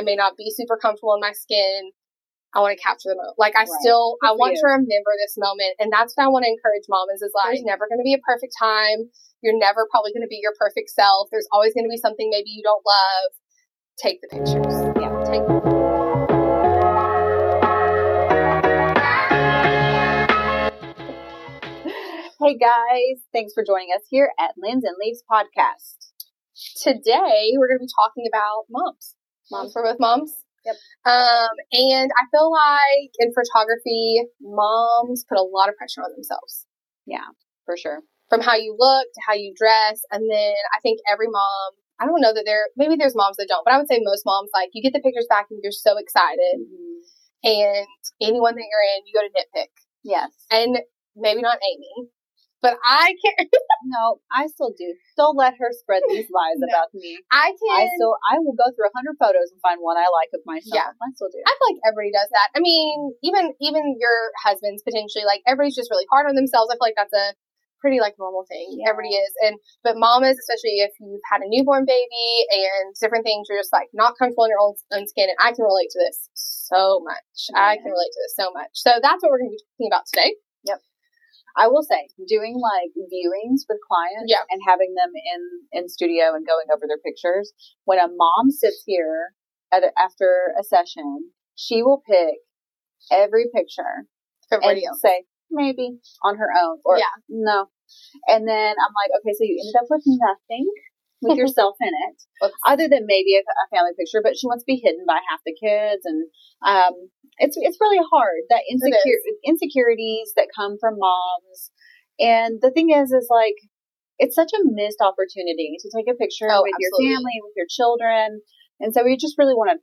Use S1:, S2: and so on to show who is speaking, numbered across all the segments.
S1: I may not be super comfortable in my skin. I want to capture the moment. Like I
S2: Right.
S1: still, I
S2: Good for
S1: want
S2: you.
S1: to remember this moment. And that's what I want to encourage mamas is like, there's never going to be a perfect time. You're never probably going to be your perfect self. There's always going to be something maybe you don't love. Take the pictures.
S2: Yeah.
S1: Take
S2: Hey guys, thanks for joining us here at Lens and Leaves podcast.
S1: today we're going to be talking about moms. Moms for both moms.
S2: Yep.
S1: Um, and I feel like in photography, moms put a lot of pressure on themselves Yeah,
S2: For sure.
S1: from how you look to how you dress. And then I think every mom, I don't know that there, maybe there's moms that don't, but I would say most moms, like you get the pictures back and you're so excited. And anyone that you're in, you go to nitpick.
S2: Yes.
S1: And maybe not Amy, but I can't.
S2: No, I still do. Don't let her spread these lies
S1: No.
S2: about me.
S1: I can.
S2: I still, I will go through a hundred photos and find one I like of myself.
S1: Yeah.
S2: I still do.
S1: I feel like everybody does that. I mean, even even your husbands potentially, like everybody's just really hard on themselves. I feel like that's a pretty like normal thing.
S2: Yeah.
S1: Everybody is, and but mamas, especially if you've had a newborn baby and different things, you're just like not comfortable in your own, own skin. And I can relate to this so much. I can relate to this so much. So that's what we're going to be talking about today.
S2: I will say, doing like viewings with clients
S1: Yeah.
S2: and having them in in studio and going over their pictures. When a mom sits here at a, after a session, she will pick every picture
S1: For
S2: and
S1: else.
S2: say maybe on her own or
S1: Yeah.
S2: no. And then I'm like, okay, so you ended up with nothing with yourself in it, other than maybe a, a family picture. But she wants to be hidden by half the kids, and um, it's it's really hard that insecure insecurities that come from moms. And the thing is, is like it's such a missed opportunity to take a picture
S1: Oh,
S2: with your family, with your children, and so we just really want to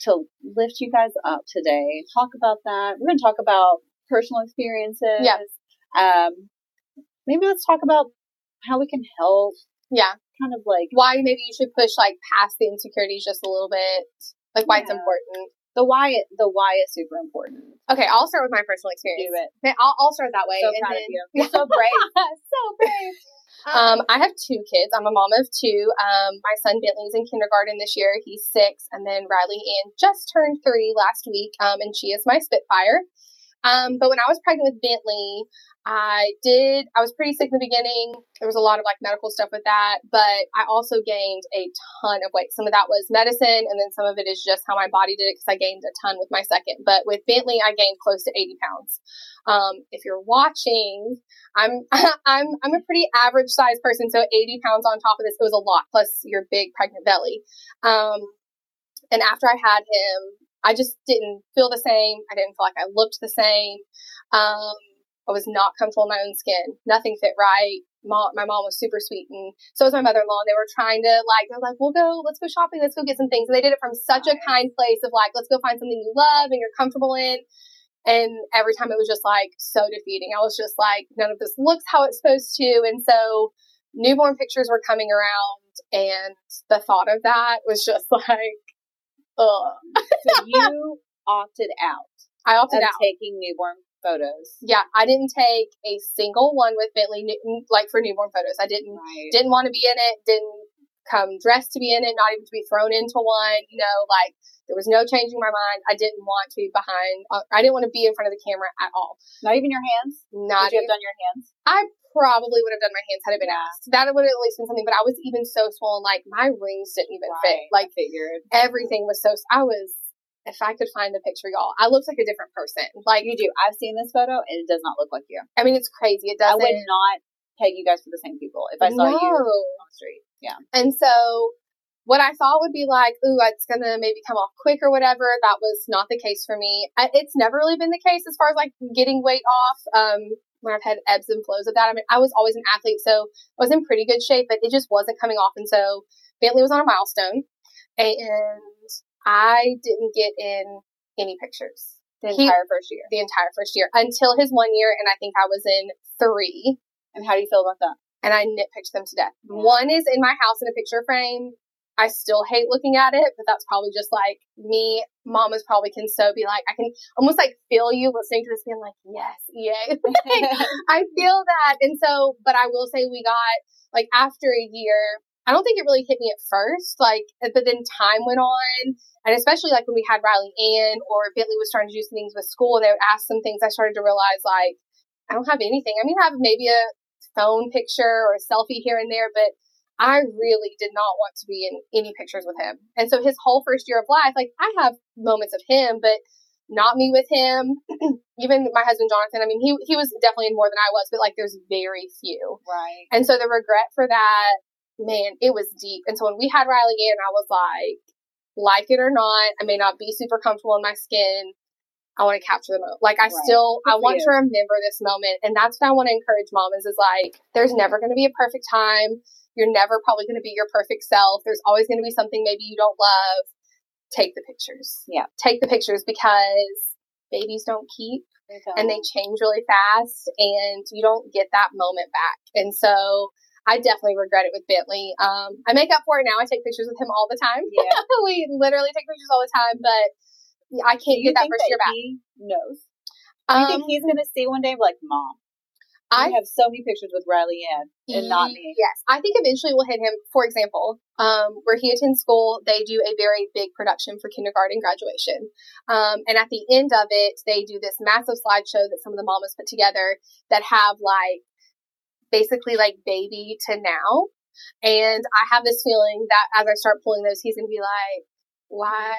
S2: to lift you guys up today. Talk about that. We're going to talk about personal experiences.
S1: Yeah.
S2: Um, maybe let's talk about how we can help.
S1: Yeah.
S2: Kind of like
S1: Why maybe you should push like past the insecurities just a little bit. Like why it's important.
S2: The why. The why is super important.
S1: Okay, I'll start with my personal experience.
S2: Do it.
S1: I'll, I'll start that way.
S2: So
S1: and
S2: proud
S1: then-
S2: of you. You're so brave.
S1: so brave. Um, I have two kids. I'm a mom of two. Um, my son Bentley's in kindergarten this year. He's six, and then Riley Ann just turned three last week. Um, and she is my Spitfire. Um, but when I was pregnant with Bentley, I did. I was pretty sick in the beginning. There was a lot of like medical stuff with that, but I also gained a ton of weight. Some of that was medicine, and then some of it is just how my body did it because I gained a ton with my second. But with Bentley, I gained close to 80 pounds. Um, if you're watching, I'm I'm I'm a pretty average sized person, so 80 pounds on top of this, it was a lot. Plus your big pregnant belly. Um, and after I had him, I just didn't feel the same. I didn't feel like I looked the same. Um, I was not comfortable in my own skin. Nothing fit right. Mom, my mom was super sweet, and so was my mother-in-law. They were trying to like, they're like, "We'll go, let's go shopping, let's go get some things." And they did it from such a kind place of like, "Let's go find something you love and you're comfortable in." And every time it was just like so defeating. I was just like, none of this looks how it's supposed to. And so newborn pictures were coming around and the thought of that was just like.
S2: So you opted out
S1: I opted
S2: of
S1: out.
S2: taking newborn photos.
S1: Yeah, I didn't take a single one with Bentley, like for newborn photos. I didn't,
S2: Right.
S1: didn't want to be in it, didn't come dressed to be in it, not even to be thrown into one, you know, like there was no changing my mind. I didn't want to be behind, uh, I didn't want to be in front of the camera at all.
S2: Not even your hands.
S1: Not
S2: Would you
S1: even
S2: have done your hands?
S1: I probably would have done my hands had it been asked. That would have at least been something. But I was even so swollen, like my rings didn't even fit. Like
S2: figured.
S1: everything was so. I was. If I could find the picture, y'all, I looked like a different person. Like
S2: You do. I've seen this photo and it does not look like you.
S1: I mean, it's crazy. It doesn't.
S2: I would not peg you guys for the same people if I saw you on the street. Yeah.
S1: And so what I thought would be like, ooh, it's gonna maybe come off quick or whatever. That was not the case for me. I, it's never really been the case as far as like getting weight off. Um, when I've had ebbs and flows of that. I mean, I was always an athlete, so I was in pretty good shape, but it just wasn't coming off. And so Bentley was on a milestone, and I didn't get in any pictures
S2: The
S1: He-
S2: entire first year.
S1: the entire first year until his one year, and I think I was in three.
S2: And how do you feel about that?
S1: And I nitpicked them to death. One is in my house in a picture frame. I still hate looking at it, but that's probably just like me. Mamas probably can so be like, I can almost like feel you listening to this being like, yes, yay. I feel that. And so, but I will say we got like after a year, I don't think it really hit me at first, like, but then time went on. And especially like when we had Riley Ann or Bentley was starting to do some things with school and they would ask some things, I started to realize like, I don't have anything. I mean, I have maybe a phone picture or a selfie here and there, but I really did not want to be in any pictures with him. And so his whole first year of life, like I have moments of him, but not me with him. Even my husband Jonathan, I mean, he he was definitely in more than I was, but like there's very few.
S2: Right.
S1: And so the regret for that, man, it was deep. And so when we had Riley Ann, I was like, like it or not, I may not be super comfortable in my skin. I want to capture the moment. Like I right. still, Good I want you. to remember this moment. And that's what I want to encourage mamas is like, there's never going to be a perfect time. You're never probably going to be your perfect self. There's always going to be something maybe you don't love take the pictures.
S2: Yeah.
S1: Take the pictures because babies don't keep they don't. and they change really fast and you don't get that moment back. And so I definitely regret it with Bentley. Um, I make up for it now. I take pictures with him all the time. Yeah. we literally take pictures all the time, but I can't get that first year back.
S2: He knows. Do you um, think he's going to see one day like, Mom, I have so many pictures with Riley Ann and not me.
S1: Yes, I think eventually we'll hit him. For example, um, where he attends school, they do a very big production for kindergarten graduation, um, and at the end of it, they do this massive slideshow that some of the mamas put together that have like basically like baby to now. And I have this feeling that as I start pulling those, he's going to be like, Mm-hmm. why,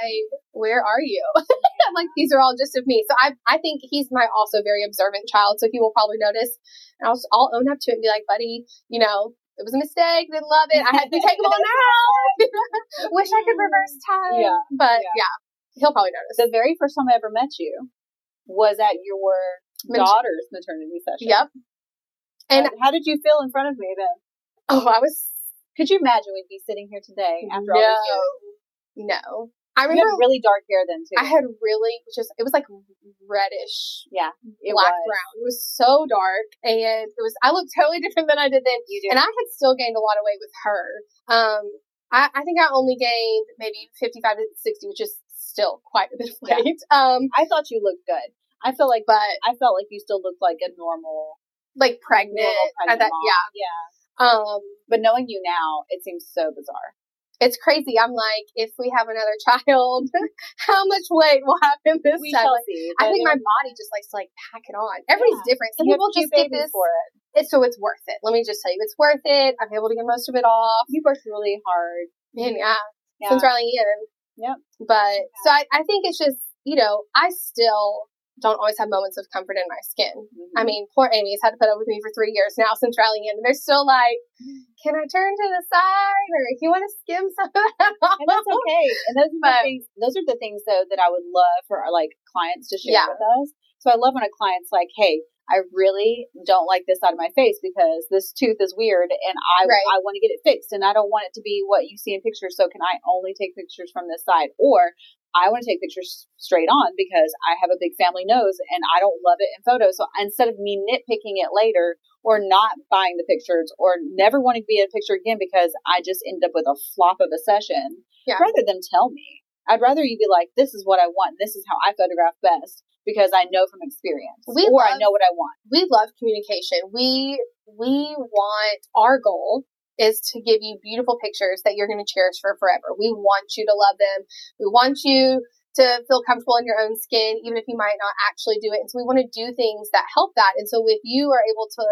S1: where are you? like, these are all just of me. So I, I think he's my also very observant child. So he will probably notice and I'll, I'll own up to it and be like, buddy, you know, it was a mistake. Didn't love it. I had to take them all now. Wish I could reverse time. Yeah. But yeah. yeah. he'll probably notice.
S2: The very first time I ever met you was at your daughter's maternity session.
S1: Yep.
S2: And how did you feel in front of me then?
S1: Oh, I was.
S2: Could you imagine we'd be sitting here today after no. all these years?
S1: No.
S2: I remember you had really dark hair then too.
S1: I had really just it was like reddish,
S2: yeah,
S1: black was. brown. It was so dark, and it was I looked totally different than I did then.
S2: You do,
S1: and I had still gained a lot of weight with her. Um, I, I think I only gained maybe fifty five to sixty, which is still quite a bit of weight. Yeah. Um,
S2: I thought you looked good. I felt like, but I felt like you still looked like a normal,
S1: like pregnant. Normal pregnant that, yeah,
S2: yeah. Um, but knowing you now, it seems so bizarre
S1: it's crazy. I'm like, if we have another child, how much weight will happen this
S2: we
S1: time?
S2: Shall see,
S1: I think my body just likes to like pack it on. Everybody's yeah. different. Some you people just get this
S2: for it.
S1: So it's worth it. Let me just tell you, it's worth it. I'm able to get most of it off.
S2: You worked really hard.
S1: Man, yeah. yeah. Since Riley Ann.
S2: Yep.
S1: But yeah. so I, I think it's just, you know, I still don't always have moments of comfort in my skin. Mm-hmm. I mean, poor Amy's had to put up with me for three years now since Riley Ann, and they're still like, "Can I turn to the side, or if you want to skim some of that?"
S2: And that's okay. And those are the things. Those are the things though that I would love for our like clients to share yeah. with us. So I love when a client's like, "Hey, I really don't like this side of my face because this tooth is weird and I, right. I want to get it fixed and I don't want it to be what you see in pictures. So can I only take pictures from this side? Or I want to take pictures straight on because I have a big family nose and I don't love it in photos. So instead of me nitpicking it later or not buying the pictures or never wanting to be in a picture again because I just end up with a flop of a session, yeah. rather than tell me, I'd rather you be like, this is what I want. This is how I photograph best because I know from experience we or love, I know what I want.
S1: We love communication. We, we want our goal is to give you beautiful pictures that you're going to cherish for forever. We want you to love them. We want you to feel comfortable in your own skin, even if you might not actually do it. And so we want to do things that help that. And so if you are able to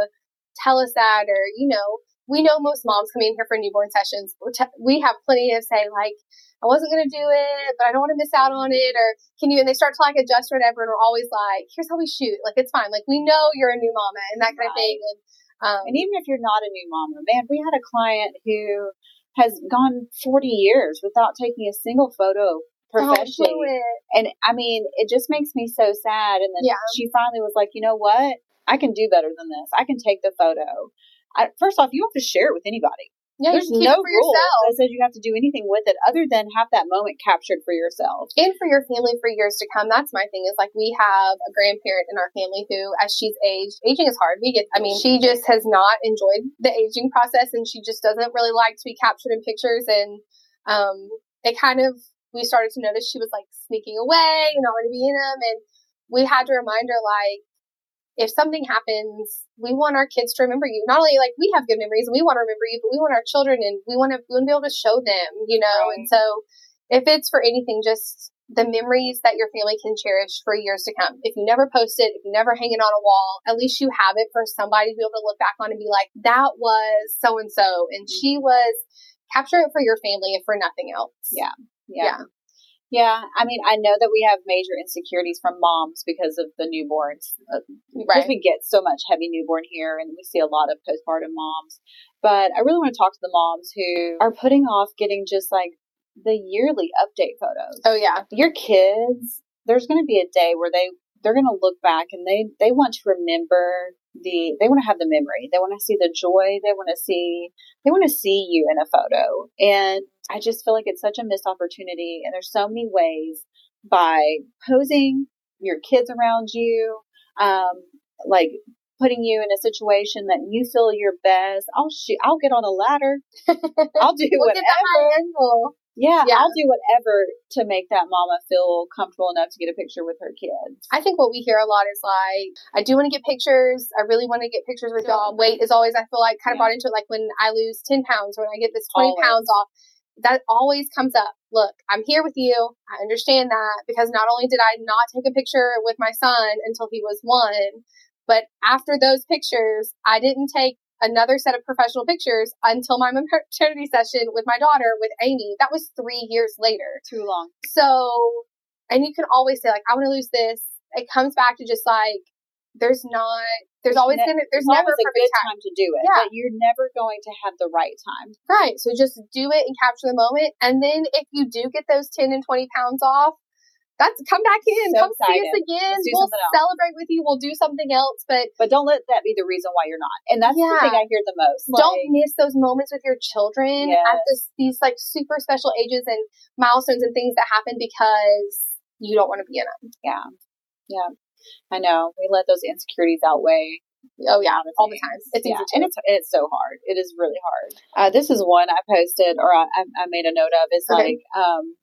S1: tell us that, or, you know, we know most moms coming in here for newborn sessions, we have plenty of say like, I wasn't going to do it, but I don't want to miss out on it. Or can you, and they start to like adjust or whatever. And we're always like, here's how we shoot. Like, it's fine. Like, we know you're a new mama and that kind right. of thing. And
S2: um, and even if you're not a new mama, man, we had a client who has gone 40 years without taking a single photo professionally. And I mean, it just makes me so sad. And then yeah. she finally was like, you know what? I can do better than this. I can take the photo. I, first off, you don't have to share it with anybody. Yeah, There's no rule that says you have to do anything with it other than have that moment captured for yourself.
S1: And for your family for years to come. That's my thing is like we have a grandparent in our family who, as she's aged, aging is hard. We get, I mean, she just has not enjoyed the aging process and she just doesn't really like to be captured in pictures. And, um, it kind of, we started to notice she was like sneaking away and not want to be in them. And we had to remind her like, if something happens, we want our kids to remember you. Not only like we have good memories and we want to remember you, but we want our children and we want to, we want to be able to show them, you know. Right. And so if it's for anything, just the memories that your family can cherish for years to come. If you never post it, if you never hang it on a wall, at least you have it for somebody to be able to look back on and be like, that was so and so, and mm-hmm. she was. Capture it for your family, if for nothing else.
S2: Yeah. Yeah. yeah. Yeah, I mean, I know that we have major insecurities from moms because of the newborns. Uh, because right. we get so much heavy newborn here, and we see a lot of postpartum moms. But I really want to talk to the moms who are putting off getting just like the yearly update photos.
S1: Oh yeah,
S2: your kids. There's going to be a day where they they're going to look back and they they want to remember the they want to have the memory. They want to see the joy. They want to see they want to see you in a photo. And I just feel like it's such a missed opportunity. And there's so many ways by posing your kids around you, um, like putting you in a situation that you feel your best. I'll shoot. I'll get on a ladder. I'll do we'll whatever. Yeah, yeah, I'll do whatever to make that mama feel comfortable enough to get a picture with her kids.
S1: I think what we hear a lot is like, I do want to get pictures. I really want to get pictures with y'all. Weight is always, I feel like, kind of yeah. brought into it. Like when I lose 10 pounds, or when I get this 20 always. pounds off, that always comes up. Look, I'm here with you. I understand that because not only did I not take a picture with my son until he was one, but after those pictures, I didn't take another set of professional pictures until my maternity session with my daughter with Amy. That was three years later.
S2: Too long.
S1: So, and you can always say like, I want to lose this. It comes back to just like, there's not, there's, always ne- gonna, there's never a
S2: good time. time. to do it. Yeah. But you're never going to have the right time.
S1: Right. So just do it and capture the moment. And then if you do get those 10 and 20 pounds off, that's come back in. So come excited. see us again. We'll celebrate with you. We'll do something else. But
S2: but don't let that be the reason why you're not. And that's yeah. the thing I hear the most.
S1: Like, don't miss those moments with your children yes. at this these like super special ages and milestones and things that happen because you don't want to be in them.
S2: Yeah, yeah. I know. We let those insecurities outweigh
S1: Oh yeah, all the time.
S2: It's yeah, and it's it's so hard. It is really hard. Uh, this is one I posted or I, I made a note of. It's okay. like um,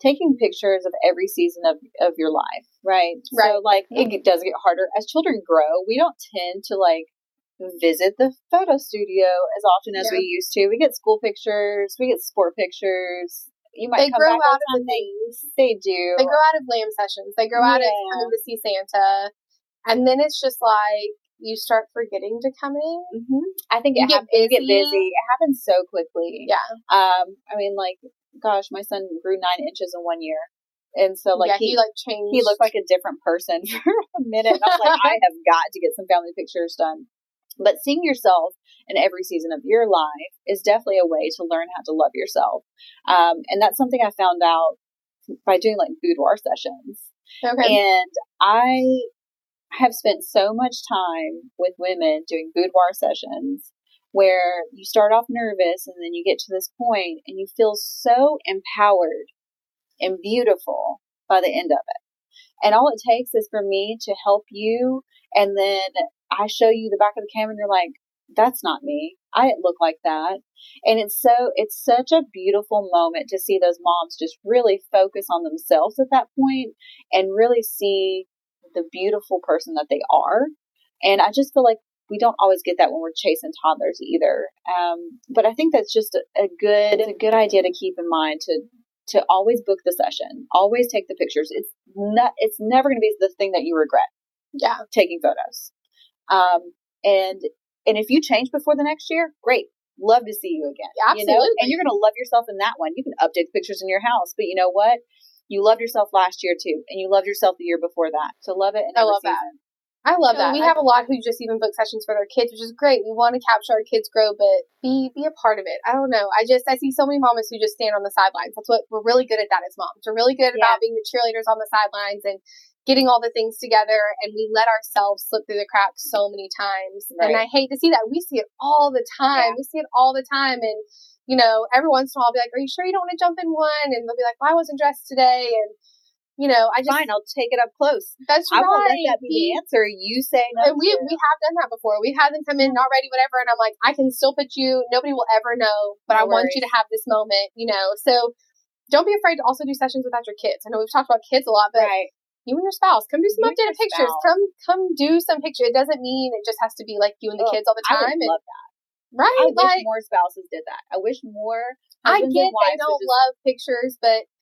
S2: taking pictures of every season of, of your life, right? Right. So like it does get harder as children grow. We don't tend to like visit the photo studio as often as yeah. we used to. We get school pictures, we get sport pictures. You might
S1: they grow out of the things.
S2: They do.
S1: They grow out of lamb sessions. They grow out yeah. of coming to see Santa, and then it's just like you start forgetting to come in.
S2: Mm-hmm. I think you, it you get busy. It happens so quickly.
S1: Yeah.
S2: Um. I mean, like gosh, my son grew nine inches in one year. And so like
S1: yeah, he, he, like changed.
S2: He looked like a different person for a minute. And I was like, I have got to get some family pictures done. But seeing yourself in every season of your life is definitely a way to learn how to love yourself. Um, and that's something I found out by doing like boudoir sessions. Okay. And I have spent so much time with women doing boudoir sessions where you start off nervous and then you get to this point and you feel so empowered and beautiful by the end of it. And all it takes is for me to help you and then I show you the back of the camera and you're like, that's not me. I didn't look like that. And it's so, it's such a beautiful moment to see those moms just really focus on themselves at that point and really see the beautiful person that they are. And I just feel like we don't always get that when we're chasing toddlers either. Um, but I think that's just a, a good, a good idea to keep in mind to to always book the session, always take the pictures. It's not, it's never going to be the thing that you regret.
S1: Yeah,
S2: taking photos. Um, and and if you change before the next year, great. Love to see you again.
S1: Yeah, absolutely. You know?
S2: And you're going to love yourself in that one. You can update the pictures in your house, but you know what? You loved yourself last year too, and you loved yourself the year before that. So love it.
S1: I love season. that. I love that. We have a lot who just even book sessions for their kids, which is great. We want to capture our kids grow, but be be a part of it. I don't know. I just I see so many mamas who just stand on the sidelines. That's what we're really good at that as moms. We're really good yeah. about being the cheerleaders on the sidelines and getting all the things together and we let ourselves slip through the cracks so many times. Right. And I hate to see that. We see it all the time. Yeah. We see it all the time and you know, every once in a while I'll be like, Are you sure you don't want to jump in one? And they'll be like, well, I wasn't dressed today and you know, I just
S2: fine. I'll take it up close.
S1: That's
S2: I
S1: right. won't
S2: let that be the answer. You say no.
S1: And we we have done that before. We've them come in not ready, whatever, and I'm like, I can still put you. Nobody will ever know, but no I worries. want you to have this moment. You know, so don't be afraid to also do sessions without your kids. I know we've talked about kids a lot, but
S2: right.
S1: you and your spouse. Come do some
S2: You
S1: updated pictures.
S2: spouse.
S1: Come come do some pictures. It doesn't mean it just has to be like you and the
S2: Ugh,
S1: kids all the
S2: I
S1: time.
S2: would
S1: And,
S2: love that.
S1: right?
S2: I wish more spouses did that. I wish more.
S1: I get they don't love pictures, but I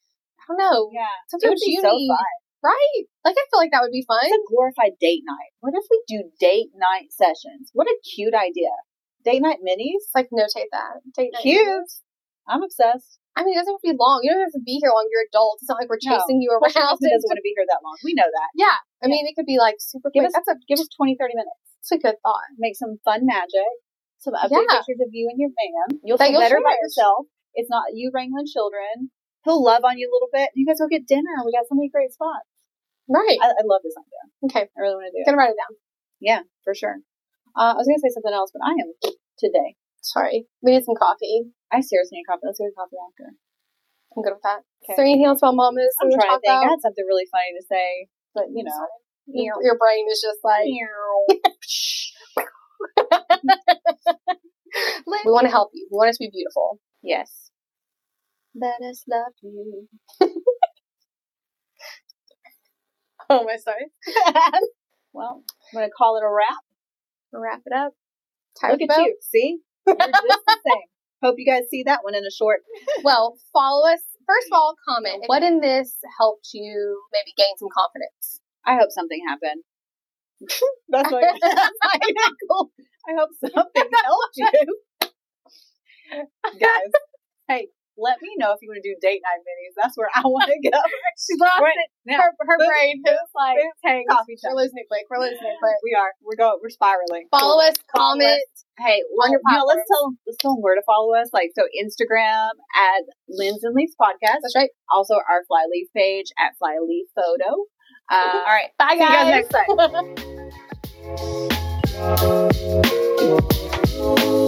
S1: don't know.
S2: Yeah,
S1: Sometimes
S2: would be
S1: you
S2: so
S1: need
S2: fun.
S1: right. Like I feel like that would be fun.
S2: It's a glorified date night. What if we do date night sessions? What a cute idea. Date night minis?
S1: Like notate that. Date night.
S2: Cute. I'm obsessed.
S1: I mean, it doesn't have to be long. You don't have to be here long. You're adults. It's not like we're
S2: No.
S1: chasing you
S2: Plus, your
S1: around.
S2: husband doesn't want to be here that long. We know that.
S1: yeah. I mean, it could be like super
S2: Give
S1: quick.
S2: us,
S1: That's a
S2: give us 20, 30 minutes.
S1: It's a good thought.
S2: Make some fun magic. Some update
S1: Yeah.
S2: pictures of you and your man. You'll
S1: That
S2: feel
S1: you'll
S2: better about yourself. It's not you wrangling children. He'll love on you a little bit. You guys go get dinner. We got so many great spots.
S1: Right.
S2: I, I love this idea.
S1: okay.
S2: I really want to do it.
S1: Gonna write it down.
S2: Yeah, for sure. Uh, I was to say something else, but I am today.
S1: Sorry. We need some coffee.
S2: I seriously need coffee. Let's get a coffee after.
S1: I'm good with that.
S2: Okay.
S1: Is there anything else about mamas?
S2: I'm trying to think. I had something really funny to say, but you know.
S1: Your, your brain is just like, we want to help you. We want it to be beautiful.
S2: yes. Let us love you.
S1: Oh, my sorry.
S2: well, I'm going to call it a wrap.
S1: Wrap it up. Tie
S2: Look at you. See? You're just the same. Hope you guys see that one in a short.
S1: Well, follow us. First of all, comment. What in this helped you maybe gain some confidence?
S2: I hope something happened. That's what cool. I hope something helped you. Guys, hey, let me know if you want to do date night minis. That's where I want to go.
S1: She lost
S2: Right
S1: it.
S2: now.
S1: Her, her
S2: Boom,
S1: brain is like, hey, we're losing it quick. We're losing it quick.
S2: We are. We're going. We're spiraling.
S1: Follow us,
S2: Follow
S1: comment.
S2: Hey, well,
S1: your
S2: you let's tell let's tell them where to follow us. Like so, Instagram at Lens and Leaf podcast.
S1: That's right.
S2: Also, our Flyleaf page at Flyleaf Photo. Uh, all right.
S1: Bye,
S2: See you guys
S1: guys.
S2: next time.